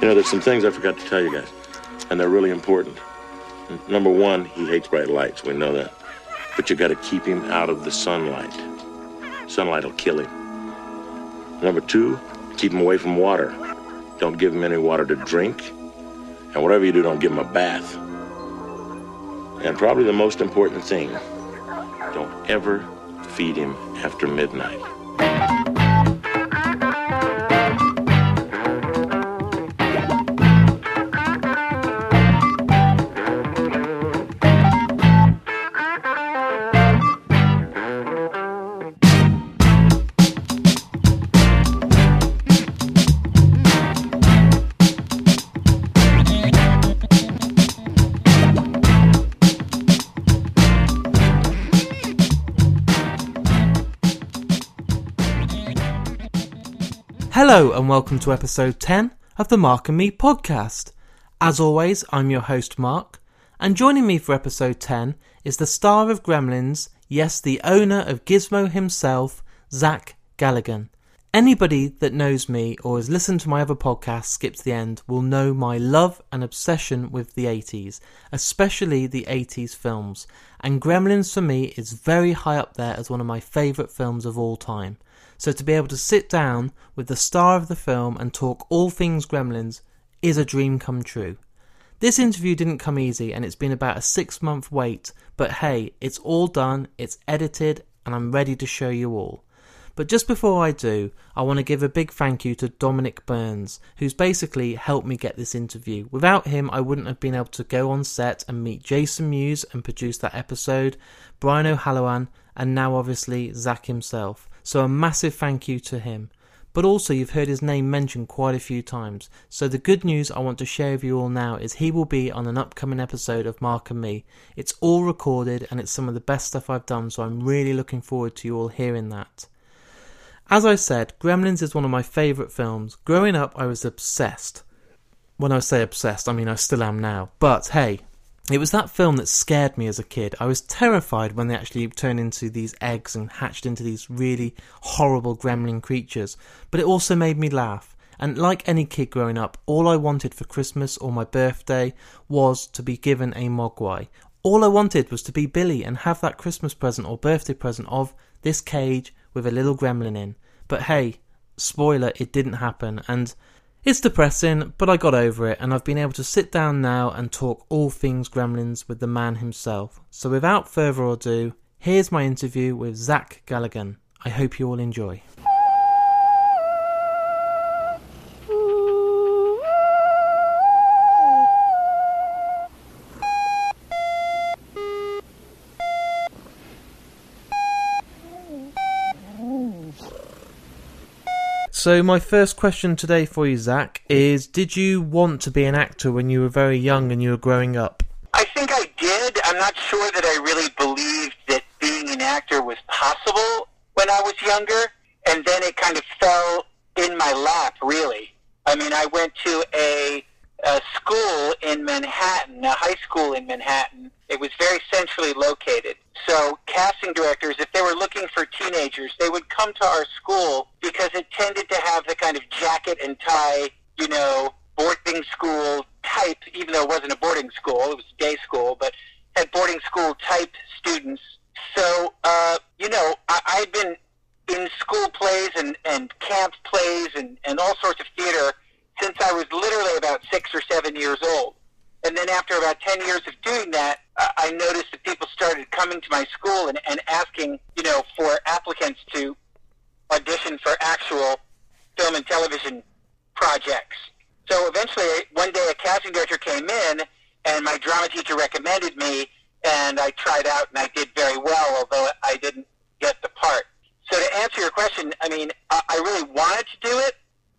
You know, there's some things I forgot to tell you guys, and they're really important. Number one, he hates bright lights. We know that. But you got to keep him out of the sunlight. Sunlight will kill him. Number two, keep him away from water. Don't give him any water to drink. And whatever you do, don't give him a bath. And probably the most important thing, don't ever feed him after midnight. Hello and welcome to episode 10 of the Mark and Me podcast. As always, I'm your host Mark, and joining me for episode 10 is the star of Gremlins, yes, the owner of Gizmo himself, Zach Galligan. Anybody that knows me or has listened to my other podcast, Skip to the End, will know my love and obsession with the 80s, especially the 80s films, and Gremlins for me is very high up there as one of my favourite films of all time. So to be able to sit down with the star of the film and talk all things Gremlins is a dream come true. This interview didn't come easy and it's been about a six month wait, but hey, it's all done, it's edited, and I'm ready to show you all. But just before I do, I want to give a big thank you to Dominic Burns, who's basically helped me get this interview. Without him, I wouldn't have been able to go on set and meet Jason Mewes and produce that episode, Brian O'Halloran, and now obviously Zach himself. So a massive thank you to him. But also, you've heard his name mentioned quite a few times. So the good news I want to share with you all now is he will be on an upcoming episode of Mark and Me. It's all recorded and it's some of the best stuff I've done, so I'm really looking forward to you all hearing that. As I said, Gremlins is one of my favourite films. Growing up, I was obsessed. When I say obsessed, I mean I still am now. But hey, it was that film that scared me as a kid. I was terrified when they actually turned into these eggs and hatched into these really horrible gremlin creatures, but it also made me laugh. And like any kid growing up, all I wanted for Christmas or my birthday was to be given a Mogwai. All I wanted was to be Billy and have that Christmas present or birthday present of this cage with a little gremlin in. But hey, spoiler, it didn't happen, and it's depressing, but I got over it and I've been able to sit down now and talk all things Gremlins with the man himself. So without further ado, here's my interview with Zach Galligan. I hope you all enjoy. So, my first question today for you, Zach, is Did you want to be an actor when you were very young and you were growing up? I think I did. I'm not sure that I really believed that being an actor was possible when I was younger, and then it kind of fell in my lap, really. I mean, I went to a, a school in Manhattan, a high school in Manhattan. It was very centrally located. So casting directors, if they were looking for teenagers, they would come to our school because it tended to have the kind of jacket and tie, you know, boarding school type, even though it wasn't a boarding school, it was a day school, but had boarding school type students. So, uh, you know, I, I'd been in school plays and, and camp plays and, and all sorts of theater since I was literally about six or seven years old. And then after about 10 years of doing that, I noticed that people started coming to my school and, and asking, you know, for applicants to audition for actual film and television projects. So eventually, one day a casting director came in, and my drama teacher recommended me, and I tried out, and I did very well, although I didn't get the part. So to answer your question, I mean, I really wanted to do it,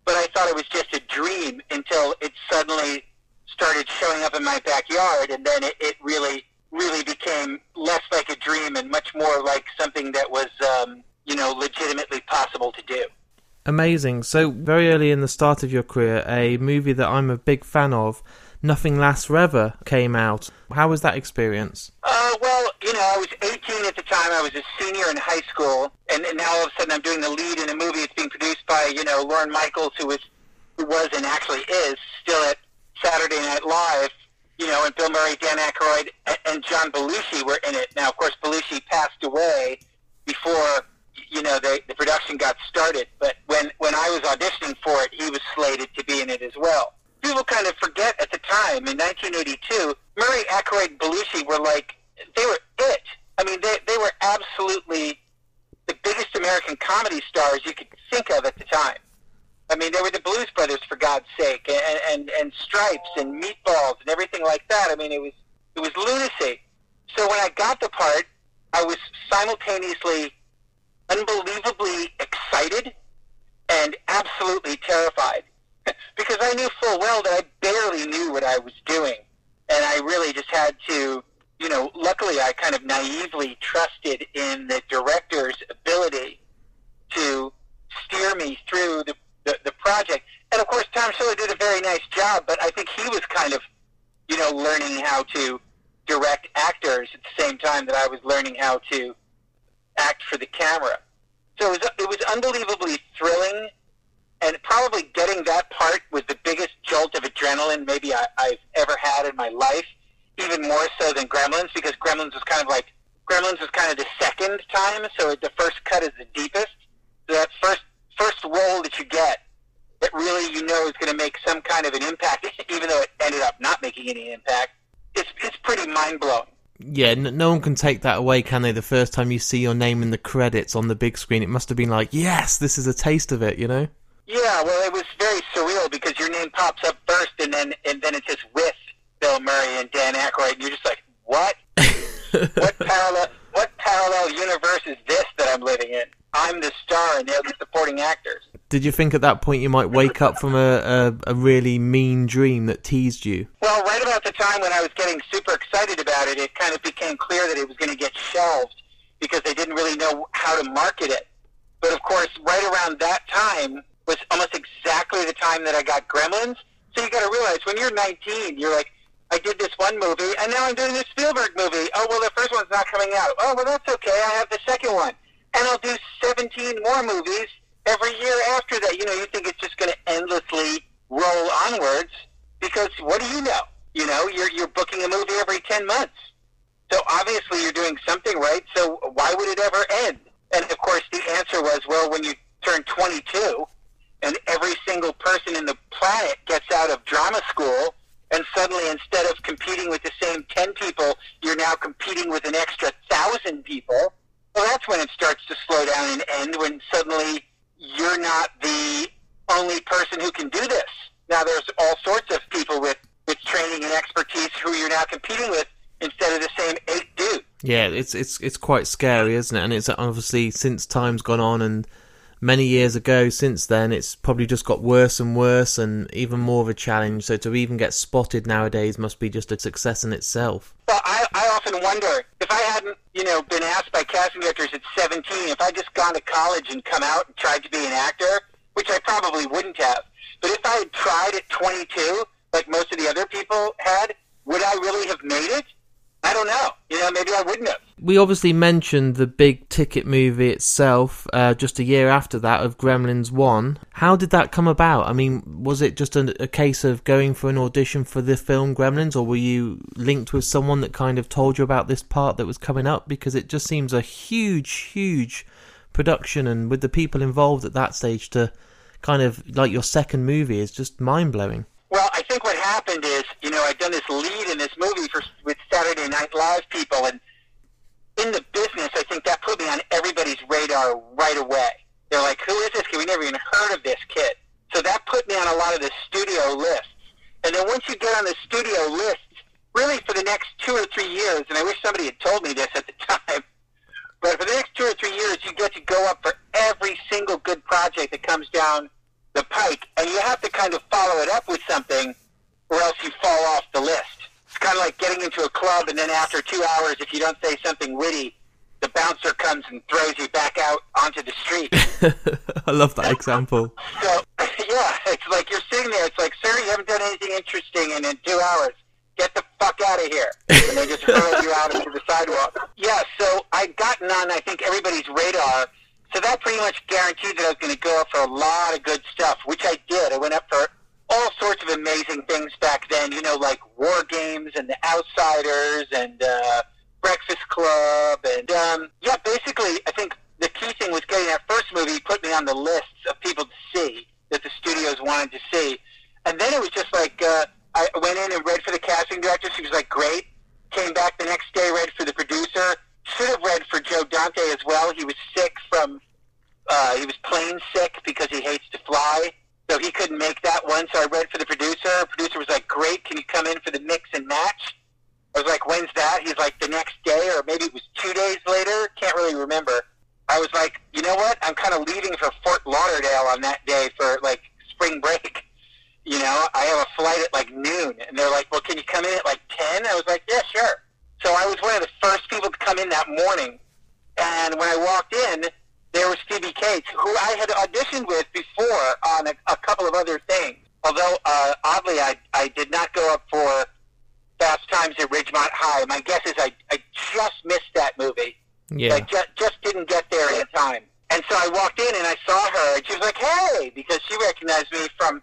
but I thought it was just a dream until it suddenly started showing up in my backyard, and then it, it really, really became less like a dream and much more like something that was, um, you know, legitimately possible to do. Amazing. So, very early in the start of your career, a movie that I'm a big fan of, Nothing Lasts Forever, came out. How was that experience? Uh, well, you know, I was 18 at the time. I was a senior in high school, and, and now all of a sudden I'm doing the lead in a movie. It's being produced by, you know, Lorne Michaels, who was who was and actually is still at Saturday Night Live, you know, and Bill Murray, Dan Aykroyd, and, John Belushi were in it. Now, of course, Belushi passed away before you know the the production got started. But when when I was auditioning for it, he was slated to be in it as well. People kind of forget at the time in 1982, Murray, Aykroyd, Belushi were like they were it. I mean, they they were absolutely the biggest American comedy stars you could think of at the time. I mean, they were the Blues Brothers for God's sake, and and, and Stripes and Meatballs and everything like that. I mean, it was it was lunacy. So when I got the part, I was simultaneously unbelievably excited and absolutely terrified because I knew full well that I barely knew what I was doing, and I really just had to. You know, luckily I kind of naively trusted in the director's ability to steer me through the the, the project. And of course, Tom Schiller did a very nice job, but I think he was kind of, you know, learning how to direct actors at the same time that I was learning how to act for the camera. So it was, it was unbelievably thrilling, and probably getting that part was the biggest jolt of adrenaline maybe I, I've ever had in my life, even more so than Gremlins, because Gremlins was kind of like, Gremlins was kind of the second time, so the first cut is the deepest. So that first first role that you get that really you know is going to make some kind of an impact, even though it ended up not making any impact, it's, it's pretty mind blowing. Yeah, no one can take that away, can they? The first time you see your name in the credits on the big screen, it must have been like, yes, this is a taste of it, you know? Yeah, well, it was very surreal because your name pops up first, and then and then it's just with Bill Murray and Dan Aykroyd, and you're just like, what? what parallel? What parallel universe is this that I'm living in? I'm the star and they're the supporting actors. Did you think at that point you might wake up from a, a, a really mean dream that teased you? Well, right about the time when I was getting super excited about it, it kind of became clear that it was going to get shelved because they didn't really know how to market it. But of course, right around that time was almost exactly the time that I got Gremlins. So you got to realize when you're 19, you're like, I did this one movie, and now I'm doing this Spielberg movie. Oh, well, the first one's not coming out. Oh, well, that's okay. I have the second one and I'll do 17 more movies every year after that. You know, you think it's just going to endlessly roll onwards because what do you know? You know, you're you're booking a movie every 10 months. So obviously you're doing something right. So why would it ever end? And of course the answer was, well, when you turn 22 and every single person in the planet gets out of drama school and suddenly instead of competing with the same 10 people, you're now competing with an extra 1,000 people well, that's when it starts to slow down and end when suddenly you're not the only person who can do this. Now there's all sorts of people with, with training and expertise who you're now competing with instead of the same eight dudes. Yeah, it's it's it's quite scary, isn't it? And it's obviously since time's gone on and many years ago since then it's probably just got worse and worse and even more of a challenge so to even get spotted nowadays must be just a success in itself well i, I often wonder if i hadn't you know been asked by casting directors at 17 if I'd just gone to college and come out and tried to be an actor which i probably wouldn't have but if i had tried at 22 like most of the other people had would i really have made it I don't know. You know, maybe I wouldn't have. We obviously mentioned the big ticket movie itself uh, just a year after that of Gremlins 1. How did that come about? I mean, was it just a, a, case of going for an audition for the film Gremlins, or were you linked with someone that kind of told you about this part that was coming up? Because it just seems a huge, huge production, and with the people involved at that stage to kind of like your second movie is just mind blowing. Well, I think what happened is, you know, I'd done this lead in this movie for with Saturday Night Live people, and in the business, I think that put me on everybody's radar right away. They're like, "Who is this kid? We never even heard of this kid." So that put me on a lot of the studio lists. And then once you get on the studio lists, really for the next two or three years, and I wish somebody had told me this at the time, but for the next two or three years, you get to go up for every single good project that comes down the pike, and you have to kind of follow it up with something, or else you fall off the list. Kind of like getting into a club, and then after two hours, if you don't say something witty, the bouncer comes and throws you back out onto the street. I love that example. So, yeah, it's like you're sitting there. It's like, sir, you haven't done anything interesting in, in two hours. Get the fuck out of here. And they just hurl you out into the sidewalk. Yeah, so I'd gotten on, I think, everybody's radar So that pretty much guaranteed that I was going to go up for a lot of good stuff, which I did. I went up for all sorts of amazing things back then, you know, like War Games and The Outsiders and uh, Breakfast Club. And um, yeah, basically, I think the key thing was getting that first movie put me on the lists of people to see that the studios wanted to see. And then it was just like, uh, I went in and read for the casting director. She was like, great. Came back the next day, read for the producer. Should have read for Joe Dante as well. He was sick from, uh, he was plane sick because he hates to fly. So he couldn't make that one. So I read for the producer. Producer was like, great. Can you come in for the mix and match? I was like, when's that? He's like, the next day, or maybe it was two days later. Can't really remember. I was like, you know what? I'm kind of leaving for Fort Lauderdale on that day for like spring break. You know, I have a flight at like noon, and they're like, well, can you come in at like 10? I was like, yeah, sure. So I was one of the first people to come in that morning. And when I walked in, there was Phoebe Cates, who I had auditioned with before on a, a couple of other things. Although, uh, oddly, I, I did not go up for Fast Times at Ridgemont High. My guess is I, I just missed that movie. Yeah. I just, just didn't get there in time. And so I walked in and I saw her, and she was like, hey, because she recognized me from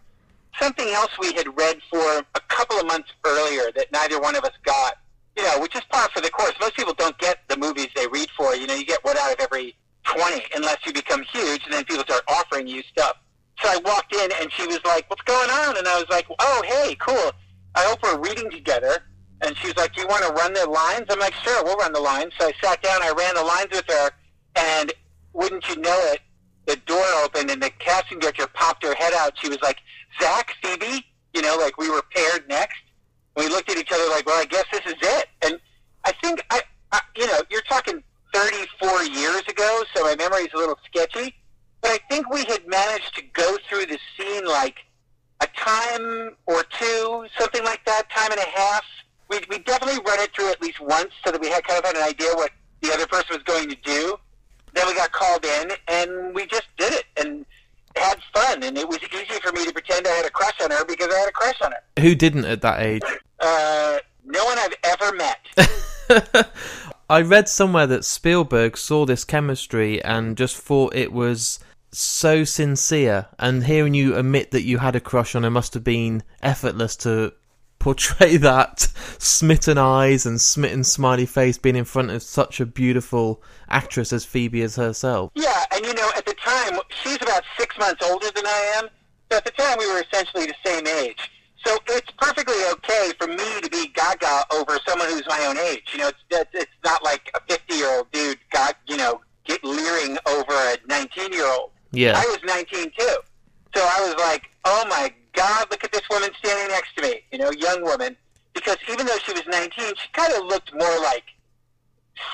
something else we had read for a couple of months earlier that neither one of us got. You know, which is par for the course. Most people don't get the movies they read for. You know, you get one out of every 20 unless you become huge, and then people start offering you stuff. So I walked in, and she was like, what's going on? And I was like, oh, hey, cool. I hope we're reading together. And she was like, do you want to run the lines? I'm like, sure, we'll run the lines. So I sat down, I ran the lines with her, and wouldn't you know it, the door opened and the casting director popped her head out. She was like, Zach, Phoebe, you know, like we were paired next. We looked at each other like, well, I guess this is it. And I think, I, I you know, you're talking 34 years ago, so my memory's a little sketchy. But I think we had managed to go through the scene like a time or two, something like that, time and a half. We, we definitely run it through at least once so that we had kind of had an idea what the other person was going to do. Then we got called in, and we just did it and had fun. And it was easy for me to pretend I had a crush on her because I had a crush on her. Who didn't at that age? Uh, no one I've ever met. I read somewhere that Spielberg saw this chemistry and just thought it was so sincere. And hearing you admit that you had a crush on her must have been effortless to portray that smitten eyes and smitten smiley face being in front of such a beautiful actress as Phoebe as herself. Yeah, and you know, at the time, she's about six months older than I am. So at the time, we were essentially the same age. So it's perfectly okay for me to be gaga over someone who's my own age. You know, it's it's not like a 50 year old dude got you know get leering over a 19 year old. Yeah. I was 19 too. So I was like, oh my God, look at this woman standing next to me, you know, young woman. Because even though she was 19, she kind of looked more like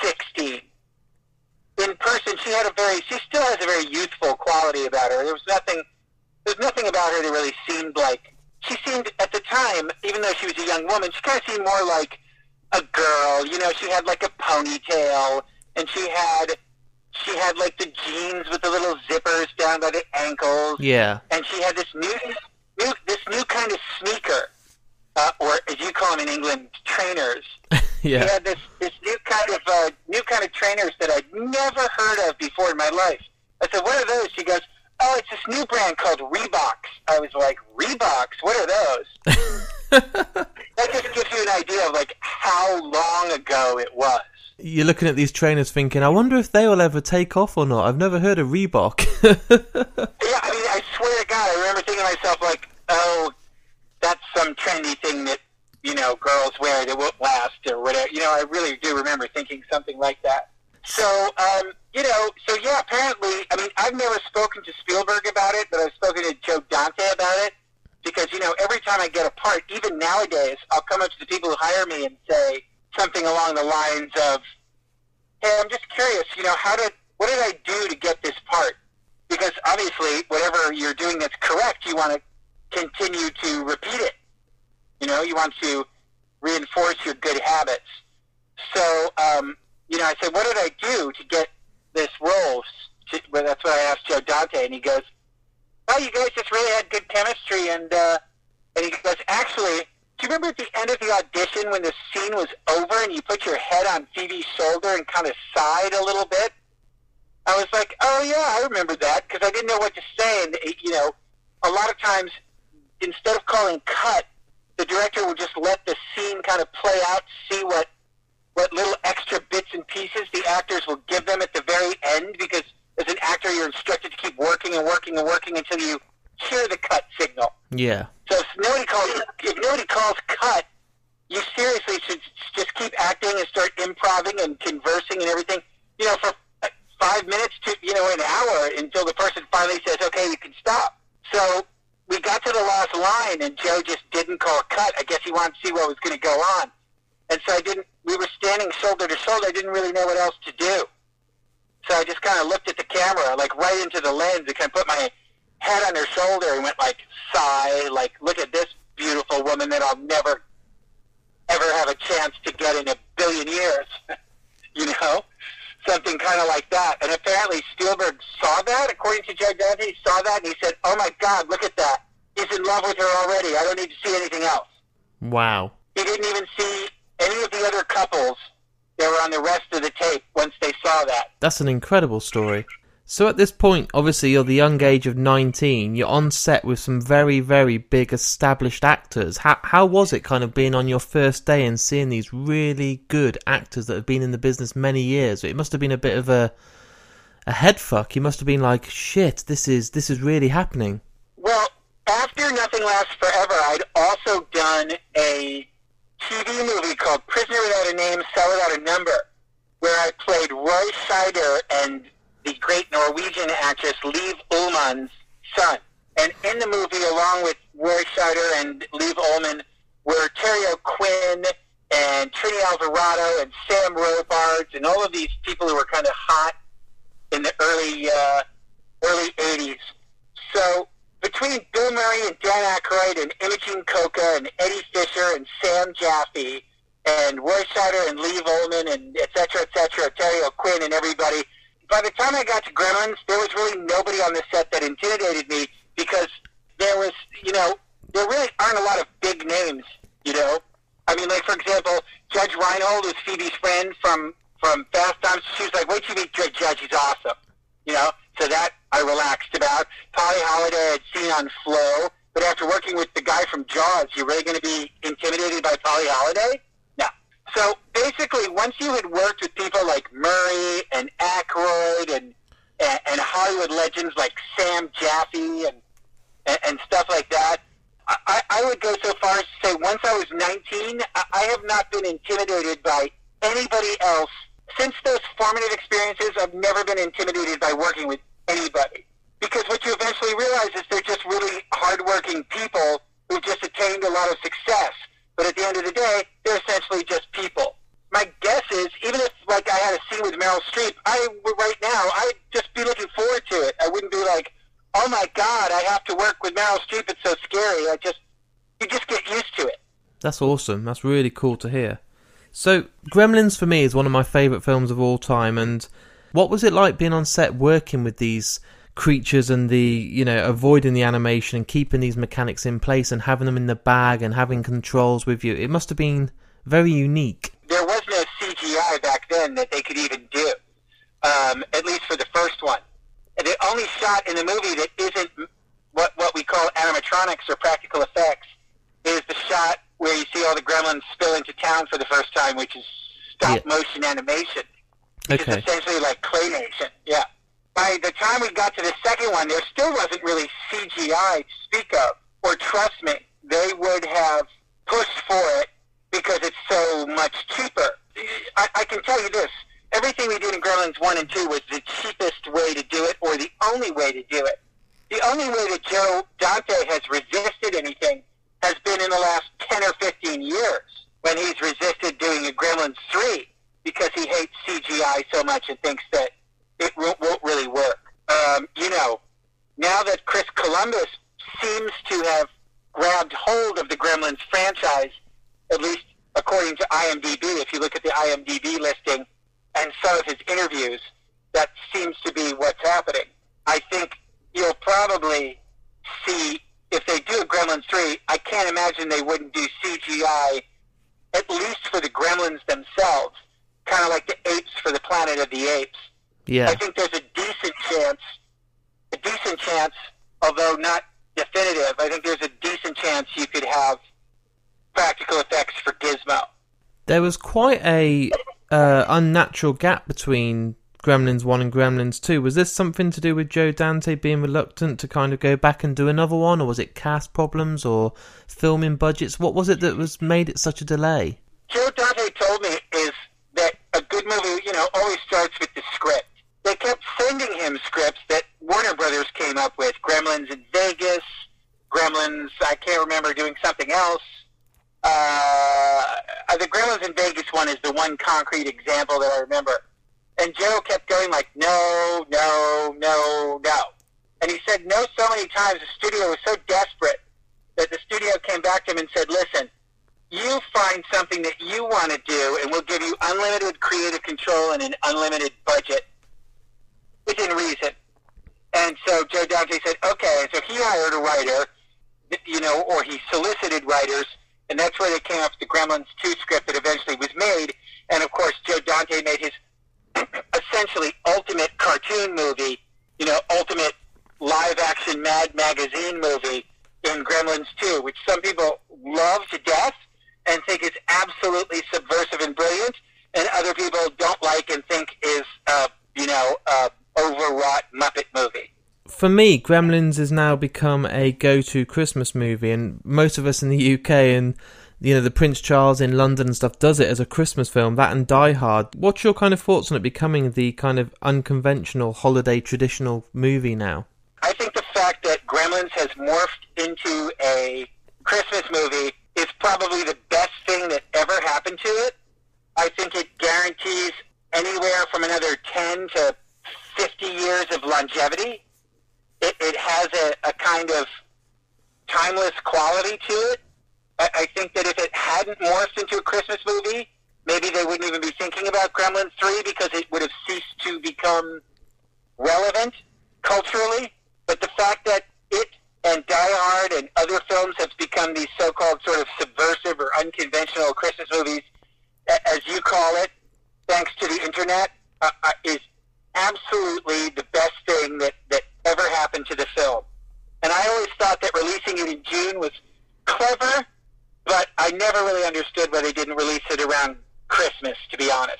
16. In person, she had a very, she still has a very youthful quality about her. There was nothing, there's nothing about her that really seemed like, she seemed, at the time, even though she was a young woman, she kind of seemed more like a girl. You know, she had like a ponytail, and she had, she had like the jeans with the little zippers down by the ankles. Yeah. And she had this new, new this new kind of sneaker, uh, or as you call them in England, trainers. yeah, She had this this new kind of uh, new kind of trainers that I'd never heard of before in my life. I said, "What are those?" She goes, "Oh, it's this new brand called Reeboks." I was like, "Reeboks? What are those?" that just gives you an idea of like how long ago it was. You're looking at these trainers thinking, I wonder if they will ever take off or not. I've never heard of Reebok. Yeah, I mean, I swear to God, I remember thinking to myself, like, oh, that's some trendy thing that, you know, girls wear that won't last or whatever. You know, I really do remember thinking something like that. So, um, you know, so yeah, apparently, I mean, I've never spoken to Spielberg about it, but I've spoken to Joe Dante about it because, you know, every time I get a part, even nowadays, I'll come up to the people who hire me and say something along the lines of, hey, I'm just curious, you know, how did, what did I do to get this part? because obviously whatever you're doing that's correct, you want to continue to repeat it. You know, you want to reinforce your good habits. So, um, you know, I said, what did I do to get this role? To, well, that's what I asked Joe Dante, and he goes, well, you guys just really had good chemistry, and uh, and he goes, actually, do you remember at the end of the audition when the scene was over and you put your head on Phoebe's shoulder and kind of sighed a little bit? I was like, oh yeah, I remember that because I didn't know what to say. And you know, a lot of times instead of calling cut, the director will just let the scene kind of play out, see what what little extra bits and pieces the actors will give them at the very end because as an actor you're instructed to keep working and working and working until you hear the cut signal. Yeah. So if nobody calls if nobody calls cut, you seriously should just keep acting and start improving and conversing and everything. You know, for five minutes to you know an hour until the person finally says, "Okay, you can stop." So we got to the last line, and Joe just didn't call cut. I guess he wanted to see what was going to go on, and so I didn't. We were standing shoulder to shoulder. I didn't really know what else to do. So I just kind of looked at the camera, like right into the lens, and kind of put my head on her shoulder and went like, sigh, like, look at this beautiful woman that I'll never, ever have a chance to get in a billion years. you know? Something kind of like that. And apparently Spielberg saw that, according to Dante, he saw that and he said, oh my God, look at that. He's in love with her already. I don't need to see anything else. Wow. He didn't even see any of the other couples that were on the rest of the tape once they saw that. That's an incredible story. So at this point, obviously, you're the young age of 19. You're on set with some very, very big established actors. How, how was it kind of being on your first day and seeing these really good actors that have been in the business many years? It must have been a bit of a a head fuck. You must have been like, shit, this is this is really happening. Well, after Nothing Lasts Forever, I'd also done a TV movie called Prisoner Without a Name, Cell Without a Number, where I played Roy Scheider and the great Norwegian actress Liv Ullmann's son. And in the movie, along with Roy Scheider and Liv Ullmann, were Terry O'Quinn and Trini Alvarado and Sam Robards and all of these people who were kind of hot in the early uh, early 80s. So between Bill Murray and Dan Aykroyd and Imogene Coca and Eddie Fisher and Sam Jaffe and Roy Scheider and Lee Ullmann and et cetera, et cetera, Terry O'Quinn and everybody, by the time I got to Gremlins, there was really nobody on the set that intimidated me because there was, you know, there really aren't a lot of big names, you know. I mean, like for example, Judge Reinhold was Phoebe's friend from from Fast Times. She was like, "Wait till you meet Judge, he's awesome," you know. So that I relaxed about. Polly Holliday I'd uh, seen on Flo, but after working with the guy from Jaws, you're really going to be intimidated by Polly Holliday? No. So basically, once you had worked with people like Murray and Aykroyd and and, Hollywood legends like Sam Jaffe and, and stuff like that, I, I would go so far as to say once I was 19, I, I have not been intimidated by anybody else since those formative experiences. I've never been intimidated by working with anybody because what you eventually realize is they're just really hardworking people who just attained a lot of success. But at the end of the day, they're essentially just people. My guess is, even if like I had a scene with Meryl Streep, I right now I'd just be looking forward to it. I wouldn't be like, oh my god, I have to work with Meryl Streep. It's so scary. I just you just get used to it. That's awesome. That's really cool to hear. So, Gremlins for me is one of my favourite films of all time. And what was it like being on set working with these creatures and the, you know, avoiding the animation and keeping these mechanics in place and having them in the bag and having controls with you? It must have been very unique. There was no CGI back then that they could even do, um, at least for the first one. And the only shot in the movie that isn't what what we call animatronics or practical effects is the shot where you see all the gremlins spill into town for the first time, which is stop Yeah. motion animation, which Okay. essentially like claymation. Yeah. By the time we got to the second one, there still wasn't really CGI to speak of. Or trust me, they would have pushed for it because it's so much cheaper. I, I can tell you this: everything we did in Gremlins one and two was the cheapest way to do it, or the only way to do it. The only way that Joe Dante has resisted anything has been in the last 10 or 15 years when he's resisted doing a Gremlins 3 because he hates CGI so much and thinks that it won't, won't really work. Um, you know, now that Chris Columbus seems to have grabbed hold of the Gremlins franchise, at least according to IMDb, if you look at the IMDb listing and some of his interviews, that seems to be what's happening. I think you'll probably see if they do a Gremlins 3, I can't imagine they wouldn't do CGI, at least for the Gremlins themselves, kind of like the apes for the Planet of the Apes. Yeah. I think there's a decent chance, a decent chance, although not definitive. I think there's a decent chance you could have practical effects for Gizmo. There was quite a uh, unnatural gap between Gremlins 1 and Gremlins 2. Was this something to do with Joe Dante being reluctant to kind of go back and do another one, or was it cast problems or filming budgets? What was it that was made it such a delay? Joe Dante told me is that a good movie, you know, always starts with the script. They kept sending him scripts that Warner Brothers came up with. Gremlins in Vegas, Gremlins, I can't remember doing something else. Uh, the Gremlins in Vegas one is the one concrete example that I remember. And Joe kept going like, no, no, no, no. And he said no so many times, the studio was so desperate that the studio came back to him and said, listen, you find something that you want to do, and we'll give you unlimited creative control and an unlimited budget within reason. And so Joe Dante said, okay. So he hired a writer, you know, or he solicited writers, and that's where they came up with the Gremlins 2 script that eventually was made. And of course, Joe Dante made his essentially ultimate cartoon movie, you know, ultimate live action Mad Magazine movie in Gremlins 2, which some people love to death and think is absolutely subversive and brilliant, and other people don't like and think is, uh, you know, uh, overwrought Muppet movie. For me, Gremlins has now become a go-to Christmas movie, and most of us in the UK and you know the Prince Charles in London and stuff does it as a Christmas film. That and Die Hard. What's your kind of thoughts on it becoming the kind of unconventional holiday traditional movie now? I think the fact that Gremlins has morphed into a Christmas movie is probably the best thing that ever happened to it. I think it guarantees anywhere from another 10 to 50 years of longevity. It, it has a, a kind of timeless quality to it. I, I think that if it hadn't morphed into a Christmas movie, maybe they wouldn't even be thinking about Gremlins 3 because it would have ceased to become relevant culturally. But the fact that it and Die Hard and other films have become these so-called sort of subversive or unconventional Christmas movies, as you call it, thanks to the internet, uh, uh, is absolutely the best thing that, that ever happened to the film. And I always thought that releasing it in June was clever, but I never really understood why they didn't release it around Christmas, to be honest.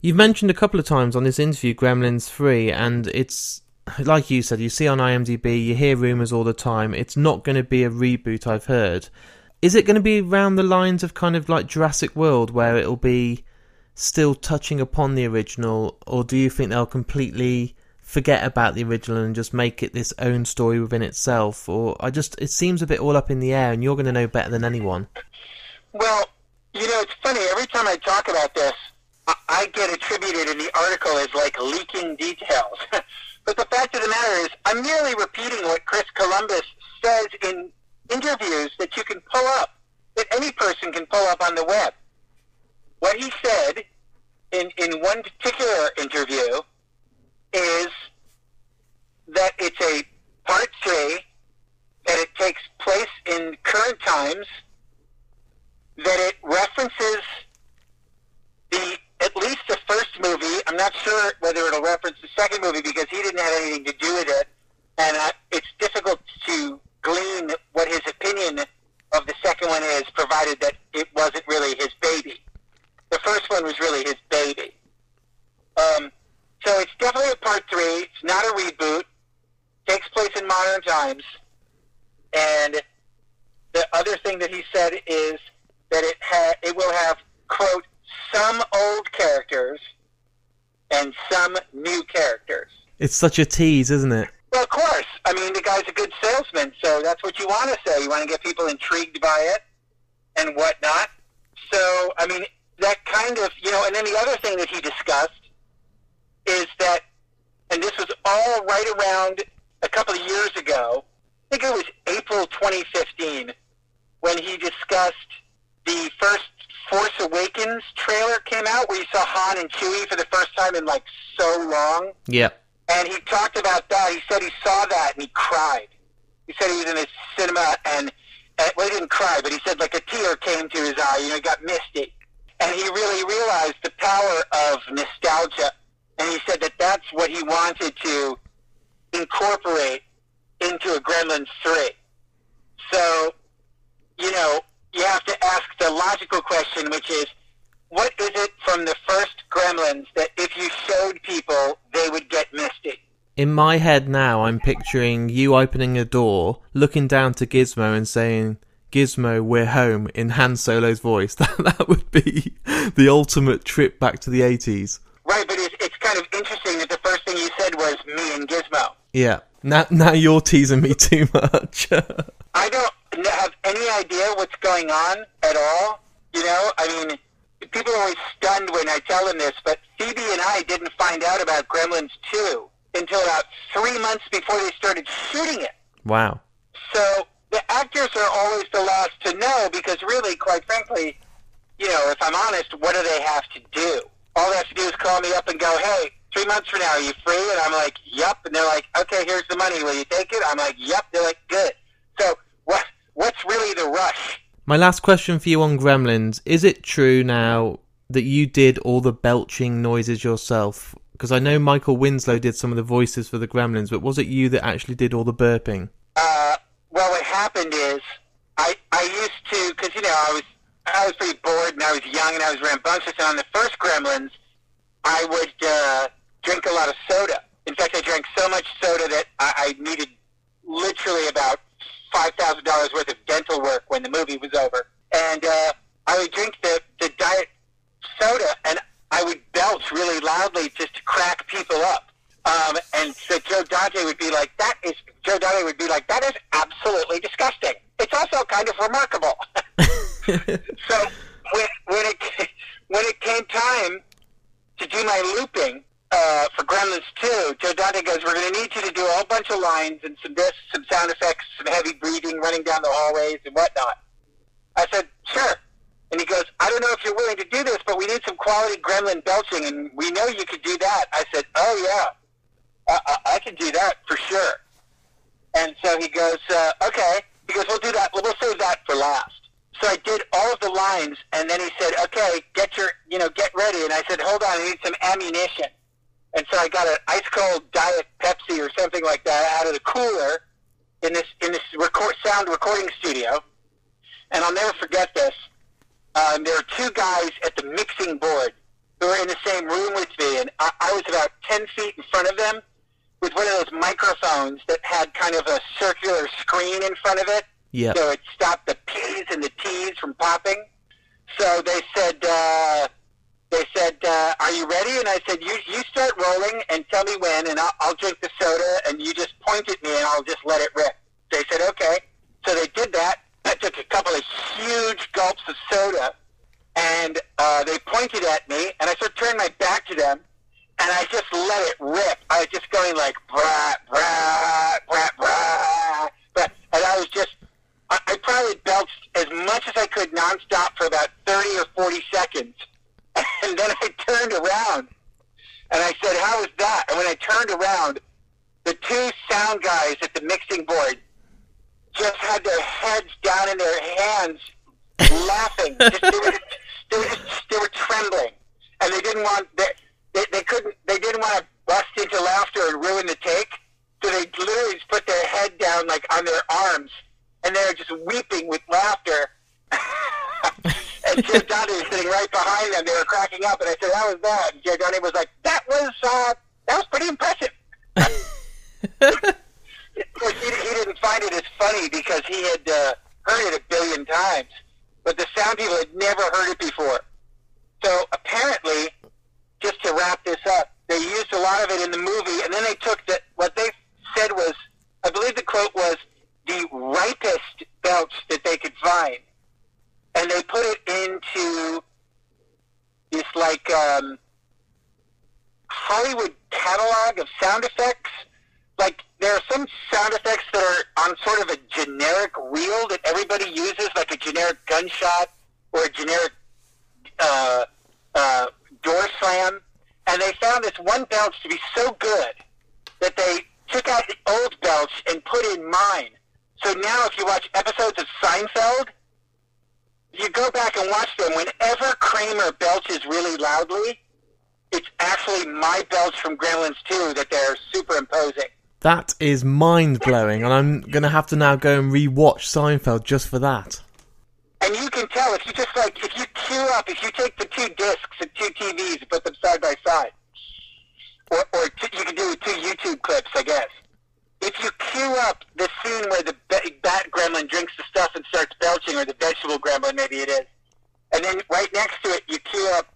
You've mentioned a couple of times on this interview Gremlins 3, and it's like you said, you see on IMDb, you hear rumours all the time. It's not going to be a reboot, I've heard. Is it going to be around the lines of kind of like Jurassic World, where it'll be still touching upon the original, or do you think they'll completely forget about the original and just make it this own story within itself? Or I just, it seems a bit all up in the air, and you're going to know better than anyone. Well, you know, it's funny. Every time I talk about this, I, get attributed in the article as like leaking details. but the fact of the matter is, I'm merely repeating what Chris Columbus says in interviews that you can pull up, that any person can pull up on the web. What he said in, in one particular interview is that it's a part three, that it takes place in current times, that it references the at least the first movie. I'm not sure whether it'll reference the second movie because he didn't have anything to do with it, and uh, it's difficult to glean what his opinion of the second one is, provided that it wasn't really his baby. The first one was really his baby. Um, so it's definitely a part three. It's not a reboot. Takes place in modern times. And the other thing that he said is that it ha- it will have quote some old characters and some new characters. It's such a tease, isn't it? Well, of course. I mean, the guy's a good salesman, so that's what you want to say. You want to get people intrigued by it and whatnot. So, I mean, that kind of, you know, and then the other thing that he discussed is that, and this was all right around a couple of years ago, I think it was April 2015, when he discussed the first Force Awakens trailer came out where you saw Han and Chewie for the first time in like so long. Yep. And he talked about that. He said he saw that and he cried. He said he was in the cinema and, and well, he didn't cry, but he said like a tear came to his eye. You know, he got misty. And he really realized the power of nostalgia and he said that that's what he wanted to incorporate into a Gremlins 3. So, you know, you have to ask the logical question, which is, what is it from the first Gremlins that if you showed people, they would get misty? In my head now, I'm picturing you opening a door, looking down to Gizmo and saying, Gizmo, we're home in Han Solo's voice. That, that would be the ultimate trip back to the 80s. Right, but it's, it's kind of interesting that the first thing you said was me and Gizmo. Yeah. Now, now you're teasing me too much. I don't have any idea what's going on at all. You know, I mean, people are always stunned when I tell them this, but Phoebe and I didn't find out about Gremlins 2 until about three months before they started shooting it. wow. So the actors are always the last to know because really, quite frankly, you know, if I'm honest, what do they have to do? All they have to do is call me up and go, hey, three months from now, are you free? And I'm like, yep. And they're like, okay, here's the money. Will you take it? I'm like, yep. They're like, good. So what? What's really the rush? My last question for you on Gremlins is it true now that you did all the belching noises yourself? Because I know Michael Winslow did some of the voices for the Gremlins, but was it you that actually did all the burping? Uh, well, what happened is I I used to because you know I was I was pretty bored and I was young and I was rambunctious. And on the first Gremlins, I would uh, drink a lot of soda. In fact, I drank so much soda that I, I needed literally about five thousand dollars worth of dental work when the movie was over. And uh, I would drink the the diet soda and I would belch really loudly just to crack people up. Um, and so Joe Dante would be like, "That is." Joe Dante would be like, "That is absolutely disgusting." It's also kind of remarkable. so when when it when it came time to do my looping uh, for Gremlins 2, Joe Dante goes, "We're going to need you to do a whole bunch of lines and some this, some sound effects, some heavy breathing, running down the hallways and whatnot." I said, "Sure." And he goes, "I don't know if you're willing to do this, but we need some quality Gremlin belching, and we know you could do that." I said, "Oh yeah, I, I, can do that for sure." And so he goes, uh, "Okay." He goes, "We'll do that. We'll save that for last." So I did all of the lines, and then he said, "Okay, get your, you know, get ready." And I said, "Hold on, I need some ammunition." And so I got an ice cold Diet Pepsi or something like that out of the cooler in this in this record sound recording studio. And I'll never forget this. Um, there were two guys at the mixing board who were in the same room with me, and I, I was about ten feet in front of them with one of those microphones that had kind of a circular screen in front of it. Yeah. So it stopped the P's and the T's from popping. So they said, uh, they said, uh, "Are you ready?" And I said, "You you start rolling and tell me when, and I'll, I'll drink the soda, and you just point at me, and I'll just let it rip." They said, "Okay." So they did that. I took a couple of huge gulps of soda, and uh, they pointed at me, and I sort of turned my back to them, and I just let it rip. I was just going like brat brat brat brat, and I was just I, I probably belched as much as I could nonstop for about thirty or forty seconds, and then I turned around and I said, "How was that?" And when I turned around, the two sound guys at the mixing board just had their heads down in their hands, laughing. just, they, were, they were just they were trembling, and they didn't want they, they they couldn't they didn't want to bust into laughter and ruin the take, so they literally just put their head down like on their arms, and they were just weeping with laughter. and Joe Dante was sitting right behind them. They were cracking up, and I said, "How was that?" And Dante was like, "That was uh, that was pretty impressive." Of course, he, he didn't find it as funny because he had uh, heard it a billion times, but the sound people had never heard it before. So apparently, just to wrap this up, they used a lot of it in the movie, and then they took the, what they said was, I believe the quote was, the ripest belch that they could find, and they put it into this like um, Hollywood catalog of sound effects. Like there are some sound effects that are on sort of a generic reel that everybody uses, like a generic gunshot or a generic uh, uh, door slam. And they found this one belch to be so good that they took out the old belch and put in mine. So now, if you watch episodes of Seinfeld, you go back and watch them. Whenever Kramer belches really loudly, it's actually my belch from Gremlins 2 that they're superimposing. That is mind blowing, and I'm gonna have to now go and rewatch Seinfeld just for that. And you can tell if you just like if you queue up, if you take the two discs and two TVs and put them side by side, or or t- you can do two YouTube clips, I guess. If you queue up the scene where the ba- bat gremlin drinks the stuff and starts belching, or the vegetable gremlin, maybe it is, and then right next to it you queue up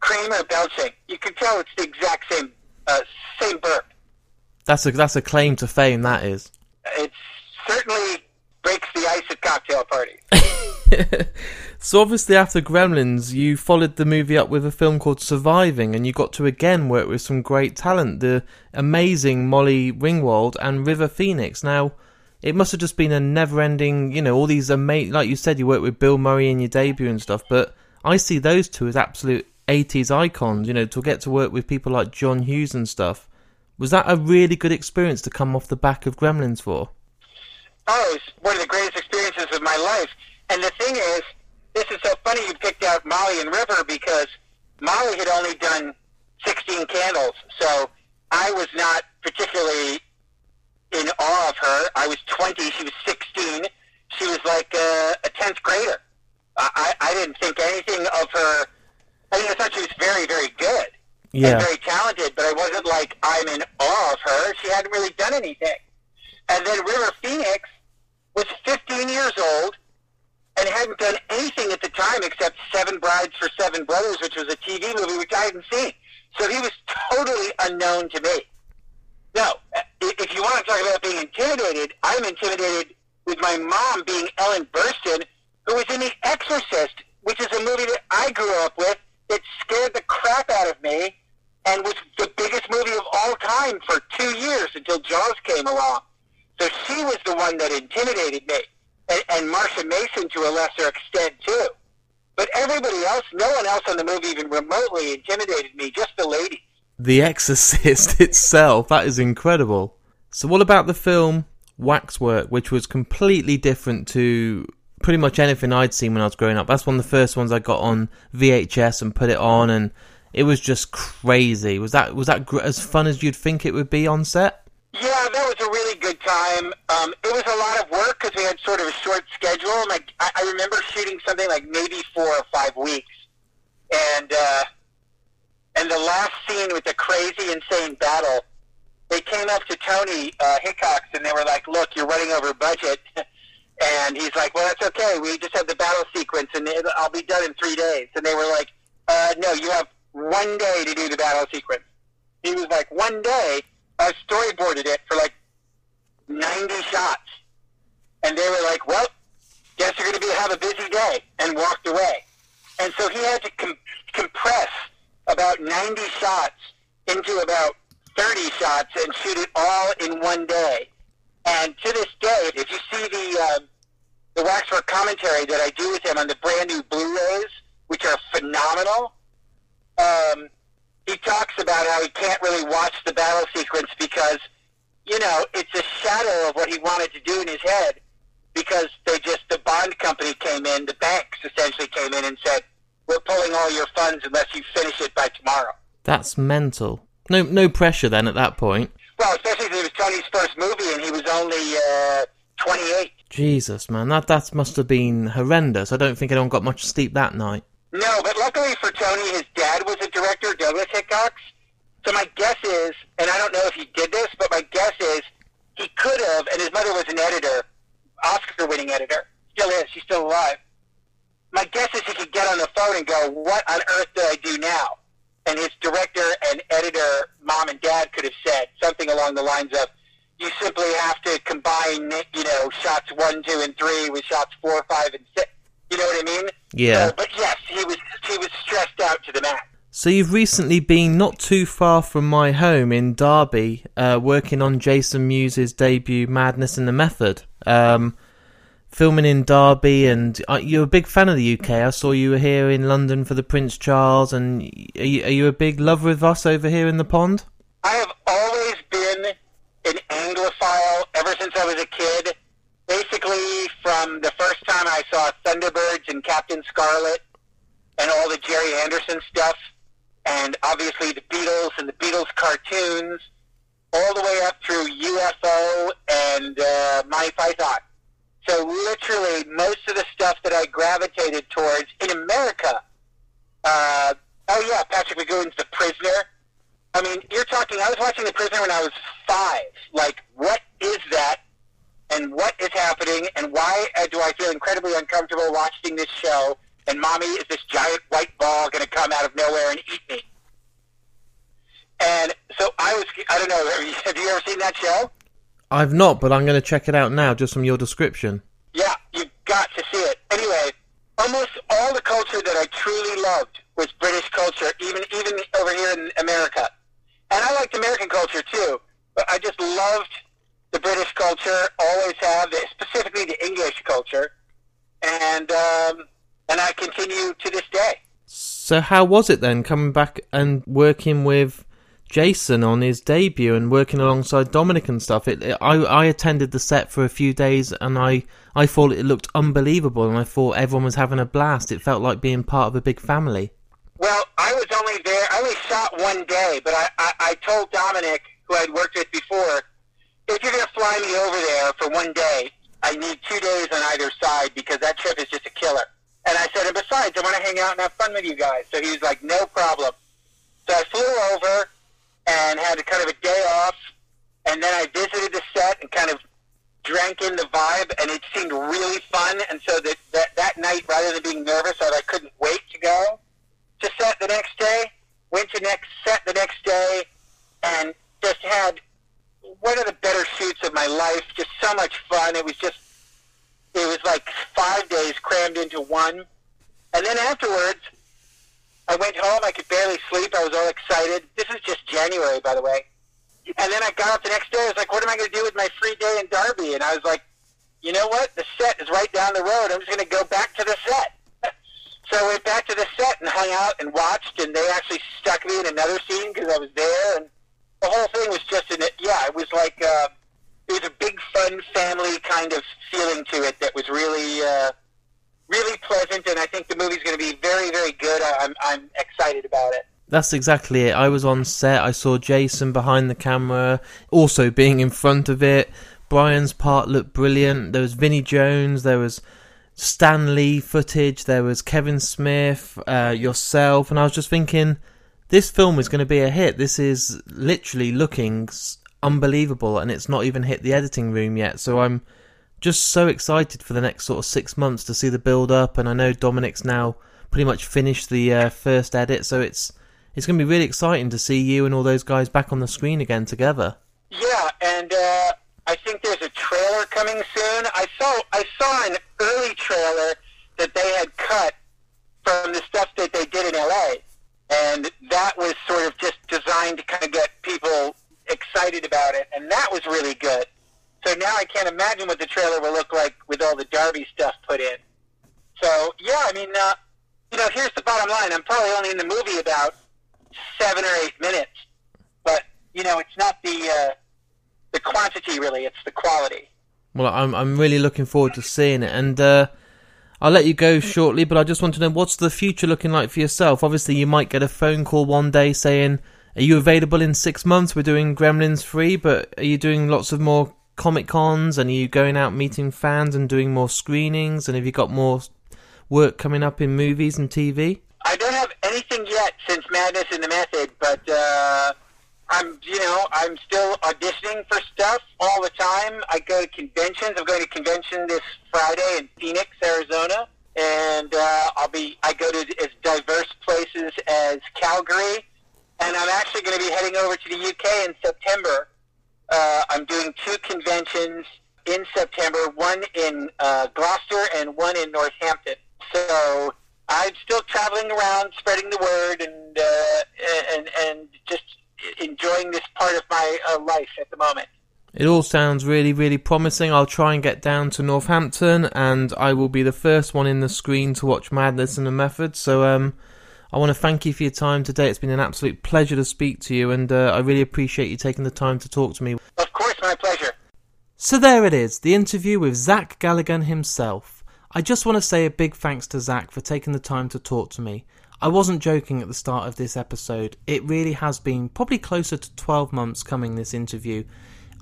Kramer belching, you can tell it's the exact same uh, same burp. That's a that's a claim to fame. That is. It certainly breaks the ice at cocktail parties. So obviously, after Gremlins, you followed the movie up with a film called Surviving, and you got to again work with some great talent, the amazing Molly Ringwald and River Phoenix. Now, it must have just been a never-ending, you know, all these amazing. Like you said, you worked with Bill Murray in your debut and stuff, but I see those two as absolute '80s icons. You know, to get to work with people like John Hughes and stuff. Was that a really good experience to come off the back of Gremlins for? Oh, it's one of the greatest experiences of my life. And the thing is, this is so funny you picked out Molly and River because Molly had only done 16 candles, so I was not particularly in awe of her. I was 20, she was 16. She was like a, a 10th grader. I, I didn't think anything of her. I mean, I thought she was very, very good Yeah. and very talented, but I wasn't like I'm in awe of her. She hadn't really done anything. And then River Phoenix was 15 years old hadn't done anything at the time except Seven Brides for Seven Brothers, which was a TV movie which I hadn't seen. So he was totally unknown to me. No, uh, i- if you want to talk about being intimidated, I'm intimidated with my mom being Ellen Burstyn, who was in The Exorcist, which is a movie that I grew up with that scared the crap out of me and was the biggest movie of all time for two years until Jaws came along. So she was the one that intimidated me, and, and Marsha Mason to a lesser extent too. But everybody else, no one else on the movie even remotely intimidated me. Just the ladies. The Exorcist itself, that is incredible. So, what about the film Waxwork, which was completely different to pretty much anything I'd seen when I was growing up? That's one of the first ones I got on VHS and put it on, and it was just crazy. Was that was that gr- as fun as you'd think it would be on set? Yeah, that was a really good time. Um, it was a lot of work because we had sort of a short schedule. Like I, I remember shooting something like maybe four or five weeks, and uh, and the last scene with the crazy, insane battle, they came up to Tony uh, Hickox and they were like, "Look, you're running over budget." And he's like, "Well, that's okay. We just have the battle sequence, and it, I'll be done in three days." And they were like, uh, "No, you have one day to do the battle sequence." He was like, "One day." I storyboarded it for like 90 shots. And they were like, well, guess you're going to be have a busy day, and walked away. And so he had to com- compress about 90 shots into about 30 shots and shoot it all in one day. And to this day, if you see the uh, the Waxwork commentary that I do with him on the brand new Blu-rays, which are phenomenal, um, he talks about how he can't really watch the battle sequence because, you know, it's a shadow of what he wanted to do in his head because they just, the bond company came in, the banks essentially came in and said, we're pulling all your funds unless you finish it by tomorrow. That's mental. No, no pressure then at that point. Well, especially if it was Tony's first movie and he was only uh, 28. Jesus, man, that that must have been horrendous. I don't think anyone got much sleep that night. No, but luckily for Tony, his dad was a director, Douglas Hickox. So my guess is, and I don't know if he did this, but my guess is he could have, and his mother was an editor, Oscar-winning editor, still is, she's still alive. My guess is he could get on the phone and go, what on earth do I do now? And his director and editor, mom and dad, could have said something along the lines of, you simply have to combine, you know, shots one, two, and three with shots four, five, and six. You know what I mean? Yeah. So, but yes, he was he was stressed out to the max. So you've recently been not too far from my home in Derby, uh, working on Jason Mewes' debut "Madness in the Method," um, filming in Derby, and uh, you're a big fan of the UK. I saw you were here in London for the Prince Charles, and are you, are you a big lover of us over here in the pond? I have always been an Anglophile ever since I was a kid. Basically, from the first time I saw Thunderbirds and Captain Scarlet and all the Gerry Anderson stuff, and obviously the Beatles and the Beatles cartoons, all the way up through UFO and uh, Monty Python. So literally, most of the stuff that I gravitated towards in America. Uh, oh yeah, Patrick McGoohan's The Prisoner. I mean, you're talking. I was watching The Prisoner when I was five. Like, what is that? And what is happening? And why uh, do I feel incredibly uncomfortable watching this show? And mommy is this giant white ball going to come out of nowhere and eat me? And so I was. I don't know. Have you, have you ever seen that show? I've not, but I'm going to check it out now just from your description. Yeah, you've got to see it. Anyway, almost all the culture that I truly loved was British culture, even even over here in America. And I liked American culture too, but I just loved the British culture. Always have, specifically the English culture, and um, and I continue to this day. So how was it then coming back and working with Jason on his debut and working alongside Dominic and stuff? It, it, I I attended the set for a few days and I I thought it looked unbelievable and I thought everyone was having a blast. It felt like being part of a big family. Well, I was only there. I only shot one day, but I I, I told Dominic, who I'd worked with before, if you're going to fly me over there for one day, I need two days on either side because that trip is just a killer. And I said, and besides, I want to hang out and have fun with you guys. So he was like, no problem. So I flew over and had a kind of a day off, and then I visited the set and kind of drank in the vibe, and it seemed really fun. And so that that, that night, rather than being nervous, I, I couldn't wait to go to set the next day. Went to next set the next day, and just had one of the better shoots of my life. Just so much fun. It was just it was like five days crammed into one. And then afterwards, I went home. I could barely sleep. I was all excited. This is just January, by the way. And then I got up the next day. I was like, what am I going to do with my free day in Derby? And I was like, you know what? The set is right down the road. I'm just going to go back to the set. so I went back to the set and hung out and watched. And they actually stuck me in another scene because I was there. And the whole thing was just in it. Yeah, it was like uh, it was a big, fun family kind of feeling to it that was really. Uh, really pleasant, and I think the movie's going to be very, very good. I'm, I'm excited about it. That's exactly it. I was on set. I saw Jason behind the camera, also being in front of it. Brian's part looked brilliant. There was Vinnie Jones. There was Stan Lee footage. There was Kevin Smith, uh, yourself, and I was just thinking, this film is going to be a hit. This is literally looking unbelievable, and it's not even hit the editing room yet. So I'm just so excited for the next sort of six months to see the build up. And I know Dominic's now pretty much finished the uh, first edit, so it's it's going to be really exciting to see you and all those guys back on the screen again together. Yeah, and uh, I think there's a trailer coming soon. I saw I saw an early trailer that they had cut from the stuff that they did in LA, and that was sort of just designed to kind of get people excited about it, and that was really good. So now I can't imagine what the trailer will look like with all the Derby stuff put in. So yeah, I mean, uh, you know, here's the bottom line: I'm probably only in the movie about seven or eight minutes, but you know, it's not the uh, the quantity really; it's the quality. Well, I'm I'm really looking forward to seeing it, and uh, I'll let you go shortly. But I just want to know what's the future looking like for yourself. Obviously, you might get a phone call one day saying, "Are you available in six months? We're doing Gremlins free, but are you doing lots of more comic cons and are you going out meeting fans and doing more screenings and have you got more work coming up in movies and TV? I don't have anything yet since Madness in the Method, but uh, I'm you know I'm still auditioning for stuff all the time. I go to conventions. I'm going to convention this Friday in Phoenix, Arizona, and uh, I'll be I go to as diverse places as Calgary, and I'm actually going to be heading over to the UK in September uh, I'm doing two conventions in September, one in uh, Gloucester and one in Northampton. So I'm still traveling around, spreading the word, and uh, and and just enjoying this part of my uh, life at the moment. It all sounds really, really promising. I'll try and get down to Northampton, and I will be the first one in the screen to watch Madness in the Method. So, um, I want to thank you for your time today. It's been an absolute pleasure to speak to you, and uh, I really appreciate you taking the time to talk to me. Of course, my pleasure. So there it is, the interview with Zach Galligan himself. I just want to say a big thanks to Zach for taking the time to talk to me. I wasn't joking at the start of this episode. It really has been probably closer to 12 months coming, this interview.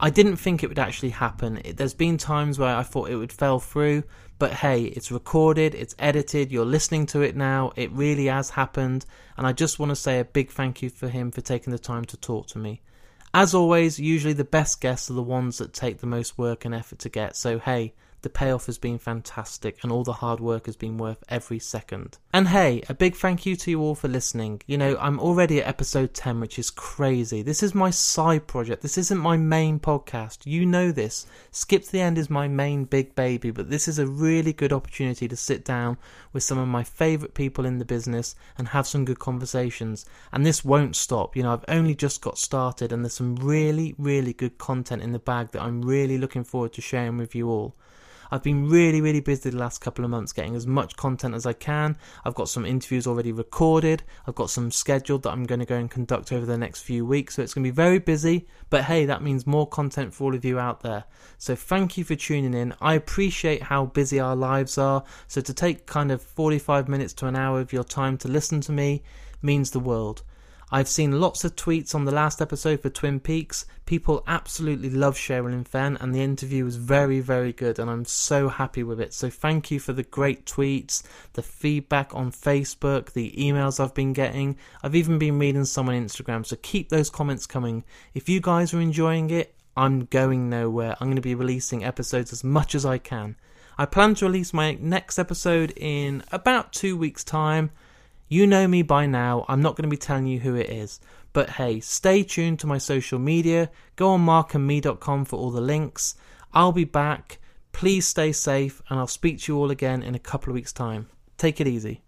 I didn't think it would actually happen. It, there's been times where I thought it would fell through, but hey, it's recorded, it's edited, you're listening to it now. It really has happened, and I just want to say a big thank you for him for taking the time to talk to me. As always, usually the best guests are the ones that take the most work and effort to get, so hey, the payoff has been fantastic and all the hard work has been worth every second. And hey, a big thank you to you all for listening. You know, I'm already at episode 10, which is crazy. This is my side project. This isn't my main podcast. You know this. Skip to the End is my main big baby, but this is a really good opportunity to sit down with some of my favorite people in the business and have some good conversations. And this won't stop. You know, I've only just got started and there's some really, really good content in the bag that I'm really looking forward to sharing with you all. I've been really, really busy the last couple of months getting as much content as I can. I've got some interviews already recorded. I've got some scheduled that I'm going to go and conduct over the next few weeks. So it's going to be very busy. But hey, that means more content for all of you out there. So thank you for tuning in. I appreciate how busy our lives are. So to take kind of 45 minutes to an hour of your time to listen to me means the world. I've seen lots of tweets on the last episode for Twin Peaks. People absolutely love Sherilyn Fenn, and the interview was very, very good, and I'm so happy with it. So, thank you for the great tweets, the feedback on Facebook, the emails I've been getting. I've even been reading some on Instagram, so keep those comments coming. If you guys are enjoying it, I'm going nowhere. I'm going to be releasing episodes as much as I can. I plan to release my next episode in about two weeks' time. You know me by now, I'm not going to be telling you who it is. But hey, stay tuned to my social media. Go on markandme.com for all the links. I'll be back. Please stay safe, and I'll speak to you all again in a couple of weeks' time. Take it easy.